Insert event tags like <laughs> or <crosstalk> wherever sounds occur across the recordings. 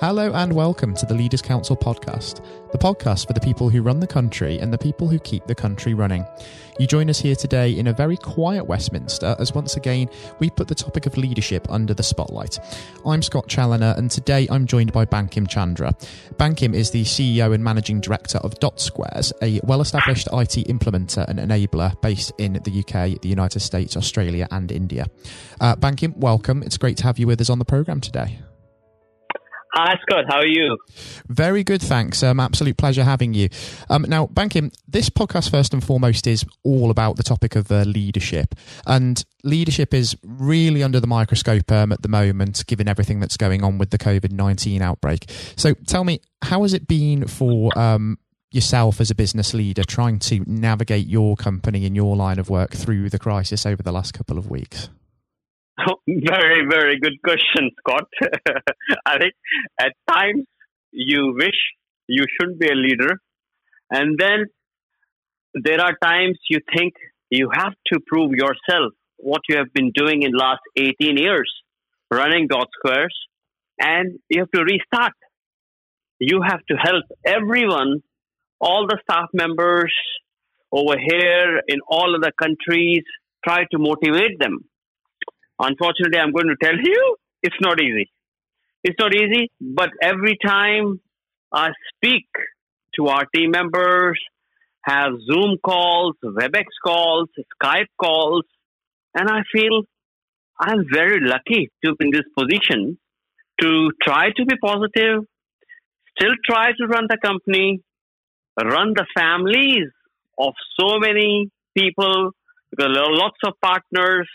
Hello and welcome to the Leaders Council podcast, the podcast for the people who run the country and the people who keep the country running. You join us here today in a very quiet Westminster as once again we put the topic of leadership under the spotlight. I'm Scott Challoner and today I'm joined by Bankim Chandra. Bankim is the CEO and managing director of Dotsquares, a well established IT implementer and enabler based in the UK, the United States, Australia, and India. Uh, Bankim, welcome. It's great to have you with us on the programme today. Hi, Scott. How are you? Very good, thanks. Um, absolute pleasure having you. Um, now, Bankim, this podcast, first and foremost, is all about the topic of uh, leadership. And leadership is really under the microscope um, at the moment, given everything that's going on with the COVID 19 outbreak. So tell me, how has it been for um, yourself as a business leader trying to navigate your company and your line of work through the crisis over the last couple of weeks? <laughs> very, very good question, Scott. <laughs> I think at times you wish you should be a leader, and then there are times you think you have to prove yourself what you have been doing in last 18 years, running dot squares, and you have to restart. You have to help everyone, all the staff members over here in all of the countries, try to motivate them Unfortunately, I'm going to tell you it's not easy. It's not easy, but every time I speak to our team members, have Zoom calls, WebEx calls, Skype calls, and I feel I'm very lucky to be in this position to try to be positive, still try to run the company, run the families of so many people, because there are lots of partners,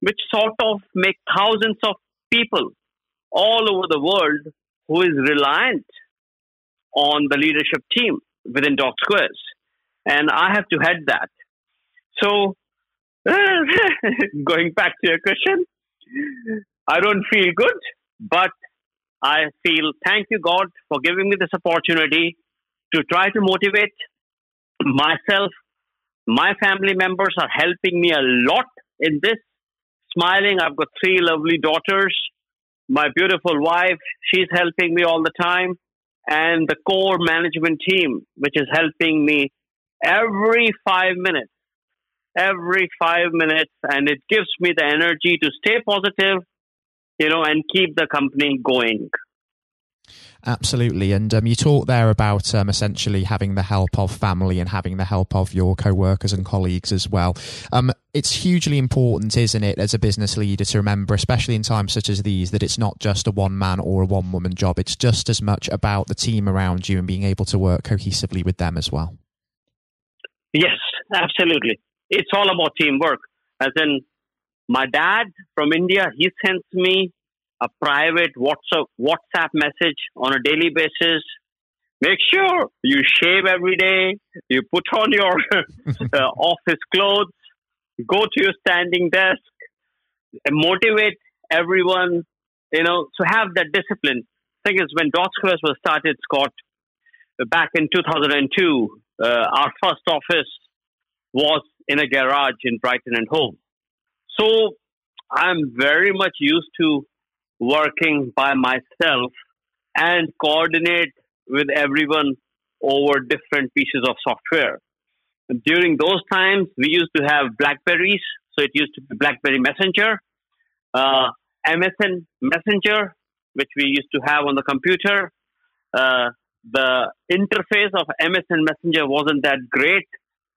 which sort of make thousands of people all over the world who is reliant on the leadership team within Dotsquares. And I have to head that. So, <laughs> going back to your question, I don't feel good, but I feel thank you, God, for giving me this opportunity to try to motivate myself. My family members are helping me a lot in this smiling. I've got three lovely daughters. My beautiful wife, she's helping me all the time. And the core management team, which is helping me every five minutes, every five minutes. And it gives me the energy to stay positive, you know, and keep the company going. Absolutely. And um, you talked there about um, essentially having the help of family and having the help of your co workers and colleagues as well. Um, it's hugely important, isn't it, as a business leader to remember, especially in times such as these, that it's not just a one man or a one woman job. It's just as much about the team around you and being able to work cohesively with them as well. Yes, absolutely. It's all about teamwork. As in, my dad from India, he sends me a private WhatsApp, WhatsApp message on a daily basis. Make sure you shave every day. You put on your <laughs> uh, office clothes. Go to your standing desk. motivate everyone. You know, to have that discipline. The thing is, when Dotsquares was started, Scott, back in 2002, uh, our first office was in a garage in Brighton and Hove. So I'm very much used to working by myself and coordinate with everyone over different pieces of software. During those times, we used to have Blackberries, so it used to be Blackberry Messenger, uh, MSN Messenger, which we used to have on the computer. Uh, the interface of MSN Messenger wasn't that great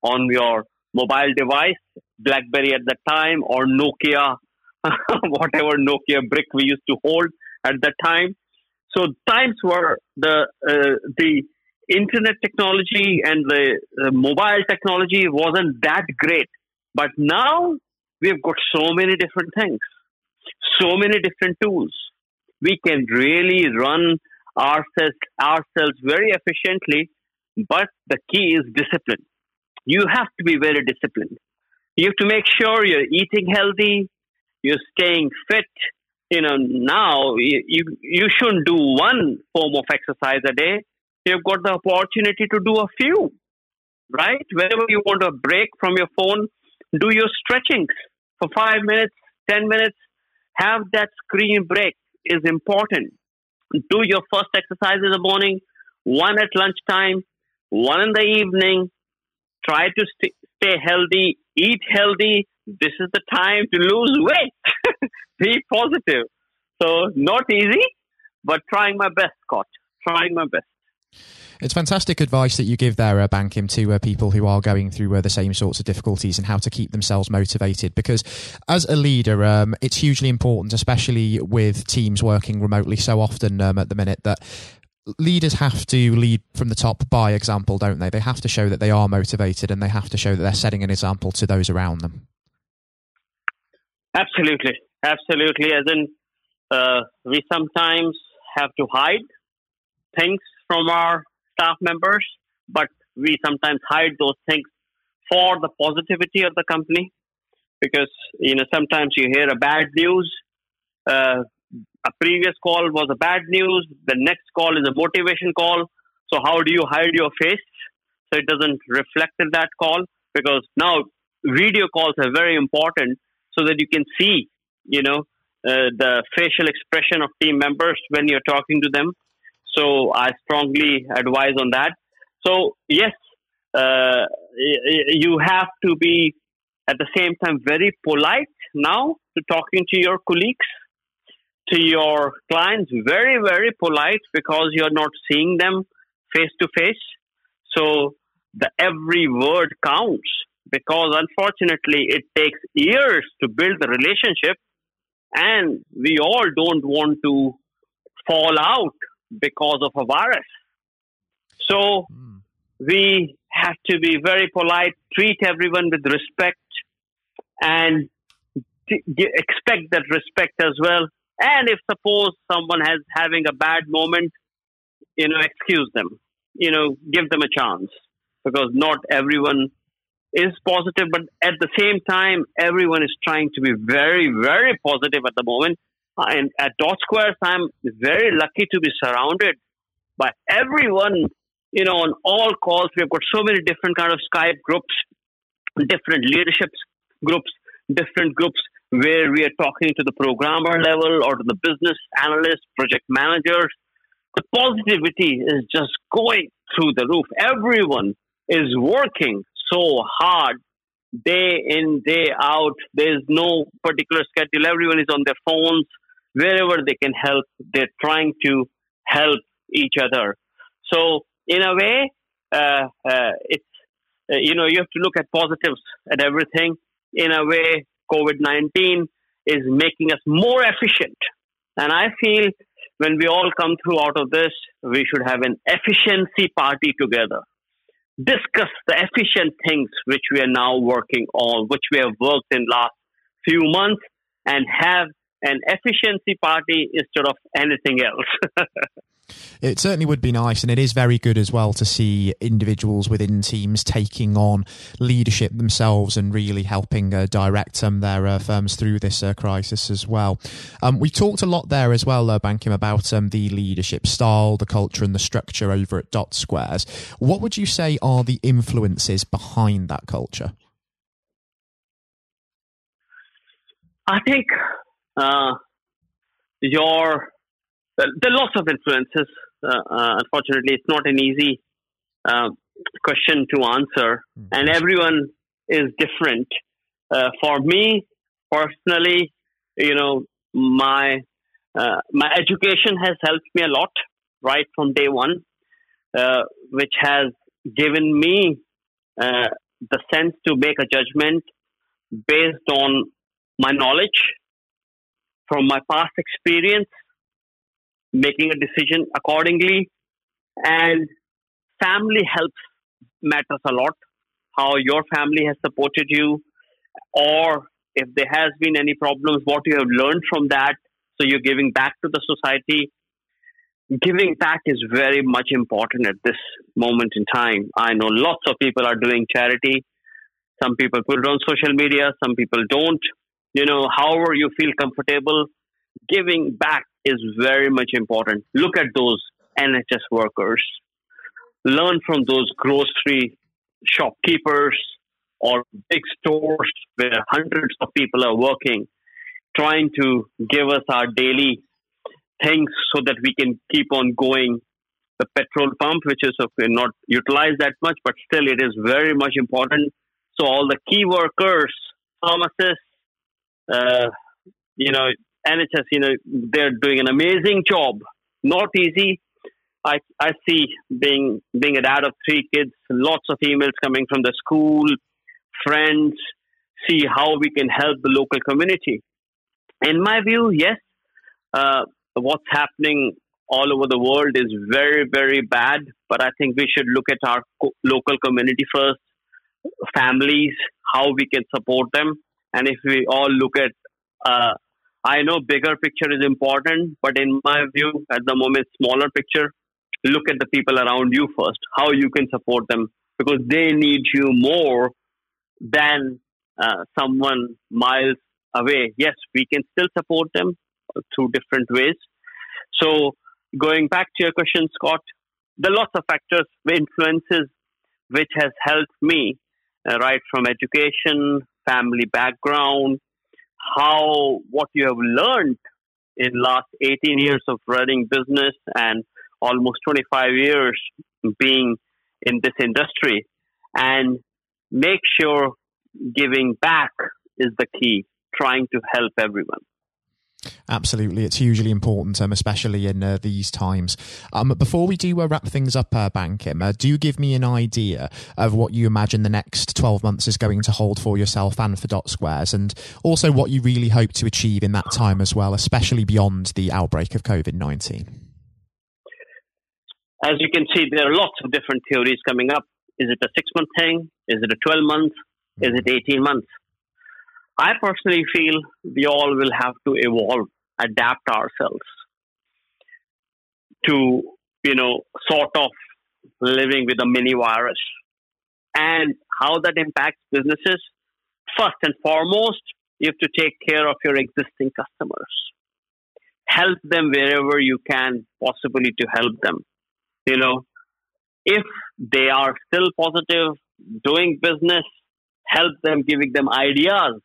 on your mobile device, BlackBerry at the time, or Nokia <laughs> whatever Nokia brick we used to hold at that time. So times were the uh, the internet technology and the uh, mobile technology wasn't that great, but now we've got so many different things, so many different tools. We can really run ourselves ourselves very efficiently, but the key is discipline. You have to be very disciplined. You have to make sure you're eating healthy, you're staying fit. You know, now you, you, shouldn't do one form of exercise a day. You've got the opportunity to do a few, right? Whenever you want a break from your phone, do your stretching for five minutes, 10 minutes. Have that screen break is important. do your first exercise in the morning, one at lunchtime, one in the evening. Try to st- stay healthy, eat healthy. This is the time to lose weight. <laughs> Be positive. So, not easy, but trying my best, Scott. Trying my best. It's fantastic advice that you give there, uh, Bankim, to uh, people who are going through uh, the same sorts of difficulties and how to keep themselves motivated. Because as a leader, um, it's hugely important, especially with teams working remotely so often um, at the minute, that leaders have to lead from the top by example, don't they? They have to show that they are motivated and they have to show that they're setting an example to those around them. Absolutely. Absolutely. As in, uh, we sometimes have to hide things from our staff members, but we sometimes hide those things for the positivity of the company because you know sometimes you hear a bad news uh, a previous call was a bad news. The next call is a motivation call. So how do you hide your face? So it doesn't reflect in that call because now video calls are very important so that you can see you know uh, the facial expression of team members when you're talking to them. So I strongly advise on that. So yes, uh, you have to be at the same time very polite now to talking to your colleagues, to your clients, very very polite because you're not seeing them face to face. So the every word counts because unfortunately it takes years to build the relationship and we all don't want to fall out because of a virus. So mm. we have to be very polite, treat everyone with respect, and expect that respect as well. And if suppose someone has having a bad moment, you know, excuse them. You know, give them a chance because not everyone is positive, but at the same time, everyone is trying to be very, very positive at the moment and at Dotsquares, I'm very lucky to be surrounded by everyone. You know, on all calls, we've got so many different kind of Skype groups, different leadership groups, different groups where we are talking to the programmer level or to the business analyst, project managers. The positivity is just going through the roof. Everyone is working so hard day in, day out. There's no particular schedule. Everyone is on their phones wherever they can help, they're trying to help each other. So, in a way, uh, uh, it's uh, you know you have to look at positives at everything. In a way, COVID nineteen is making us more efficient, and I feel when we all come through out of this, we should have an efficiency party together. Discuss the efficient things which we are now working on, which we have worked in last few months, and have an efficiency party instead of anything else. <laughs> it certainly would be nice, and it is very good as well to see individuals within teams taking on leadership themselves and really helping uh, direct um, their uh, firms through this uh, crisis as well. Um, we talked a lot there as well, uh, Bankim, about um, the leadership style, the culture, and the structure over at Dotsquares. What would you say are the influences behind that culture? I think uh, your there are lots of influences. Uh, uh, unfortunately, it's not an easy uh, question to answer, mm-hmm. and everyone is different. Uh, for me personally, you know, my uh, my education has helped me a lot right from day one, which has given me the sense to make a judgment based on my knowledge from my past experience, making a decision accordingly. And family helps matters a lot. How your family has supported you, or if there has been any problems, what you have learned from that. So you're giving back to the society. Giving back is very much important at this moment in time. I know lots of people are doing charity. Some people put it on social media, some people don't you know, however you feel comfortable, giving back is very much important. Look at those NHS workers. Learn from those grocery shopkeepers or big stores where hundreds of people are working, trying to give us our daily things so that we can keep on going. The petrol pump, which is not utilized that much, but still it is very much important. So all the key workers, pharmacists, uh, you know, NHS, you know, they're doing an amazing job. Not easy. I, I see being being a dad of three kids, lots of emails coming from the school, friends, see how we can help the local community. In my view, yes, uh, what's happening all over the world is very, very bad. But I think we should look at our co- local community first, families, how we can support them. And if we all look at, uh, I know bigger picture is important, but in my view, at the moment, smaller picture, look at the people around you first, how you can support them because they need you more than uh, someone miles away. Yes, we can still support them through different ways. So, going back to your question, Scott, are lots of factors, influences, which has helped me, uh, right from education, family background, how what you have learned in last 18 years of running business and almost 25 years being in this industry and make sure giving back is the key, trying to help everyone. Absolutely, it's hugely important, um, especially in uh, these times. Um, before we do uh, wrap things up, uh, Bankim, uh, do give me an idea of what you imagine the next 12 months is going to hold for yourself and for Dotsquares, and also what you really hope to achieve in that time as well, especially beyond the outbreak of COVID 19? As you can see, there are lots of different theories coming up. Is it a six month thing? Is it a 12 month? Is it 18 months? I personally feel we all will have to evolve, adapt ourselves to, you know, sort of living with a mini virus. And how that impacts businesses, first and foremost, you have to take care of your existing customers. Help them wherever you can possibly to help them. You know, if they are still positive, doing business, help them, giving them ideas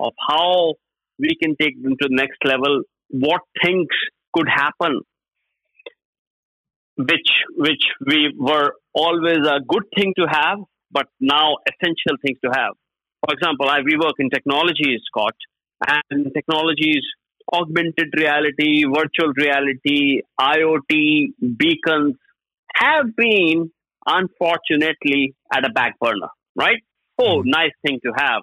of how we can take them to the next level, what things could happen, which which we were always a good thing to have, but now essential things to have. For example, I we work in technology, Scott, and technologies augmented reality, virtual reality, IoT, beacons have been unfortunately at a back burner, right? Oh, mm-hmm. nice thing to have.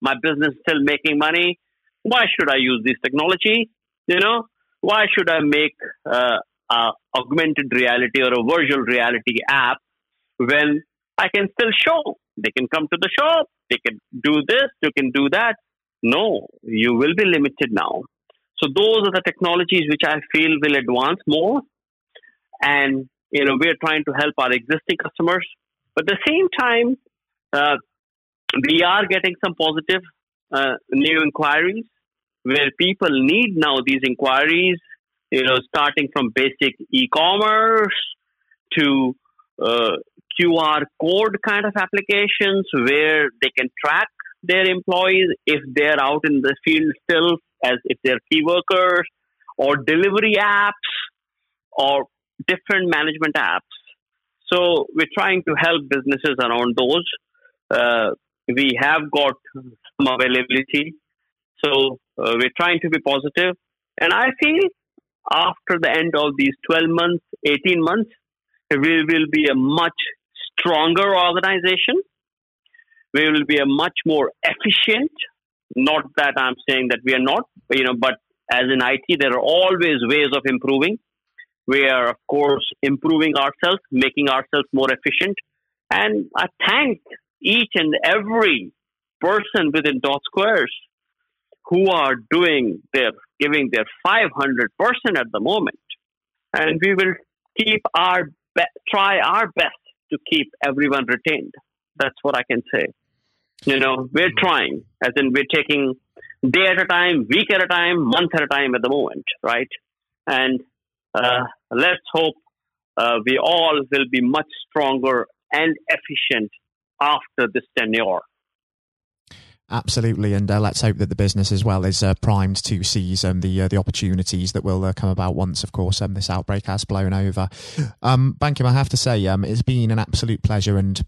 My business is still making money. Why should I use this technology? You know, why should I make uh, a augmented reality or a virtual reality app when I can still show? They can come to the shop. They can do this. They can do that. No, you will be limited now. So those are the technologies which I feel will advance more. And you know, we're trying to help our existing customers, but at the same time, uh, we are getting some positive uh, new inquiries where people need now these inquiries, you know, starting from basic e-commerce to uh, QR code kind of applications where they can track their employees if they're out in the field still as if they're key workers or delivery apps or different management apps. So we're trying to help businesses around those. Uh, we have got some availability. So uh, we're trying to be positive. And I feel after the end of these 12 months, 18 months, we will be a much stronger organization. We will be a much more efficient. Not that I'm saying that we are not, you know, but as in IT, there are always ways of improving. We are, of course, improving ourselves, making ourselves more efficient. And I thank each and every person within Dotsquares who are doing their giving their 500% at the moment. And we will keep our be- try our best to keep everyone retained. That's what I can say. You know, we're trying, as in we're taking day at a time, week at a time, month at a time at the moment, right? And uh, let's hope uh, we all will be much stronger and efficient after this tenure. Absolutely, and uh, let's hope that the business as well is uh, primed to seize um, the uh, the opportunities that will uh, come about once, of course, um, this outbreak has blown over. Um, Bankim, I have to say, um, it's been an absolute pleasure and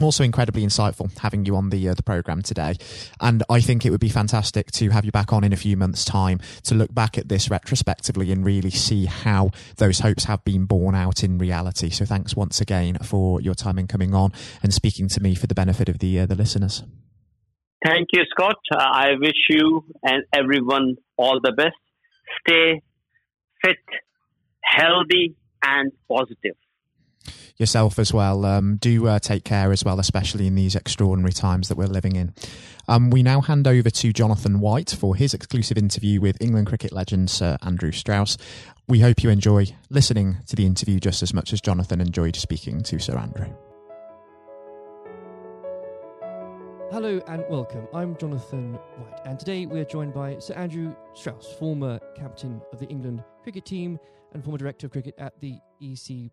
also incredibly insightful having you on the uh, the program today and i think it would be fantastic to have you back on in a few months time to look back at this retrospectively and really see how those hopes have been borne out in reality so thanks once again for your time in coming on and speaking to me for the benefit of the uh, the listeners Thank you, Scott. Uh, I wish you and everyone all the best. Stay fit, healthy, and positive. Yourself as well. Um, do uh, take care as well, especially in these extraordinary times that we're living in. Um, we now hand over to Jonathan White for his exclusive interview with England cricket legend Sir Andrew Strauss. We hope you enjoy listening to the interview just as much as Jonathan enjoyed speaking to Sir Andrew. Hello and welcome. I'm Jonathan White, and today we are joined by Sir Andrew Strauss, former captain of the England cricket team and former director of cricket at the ECB.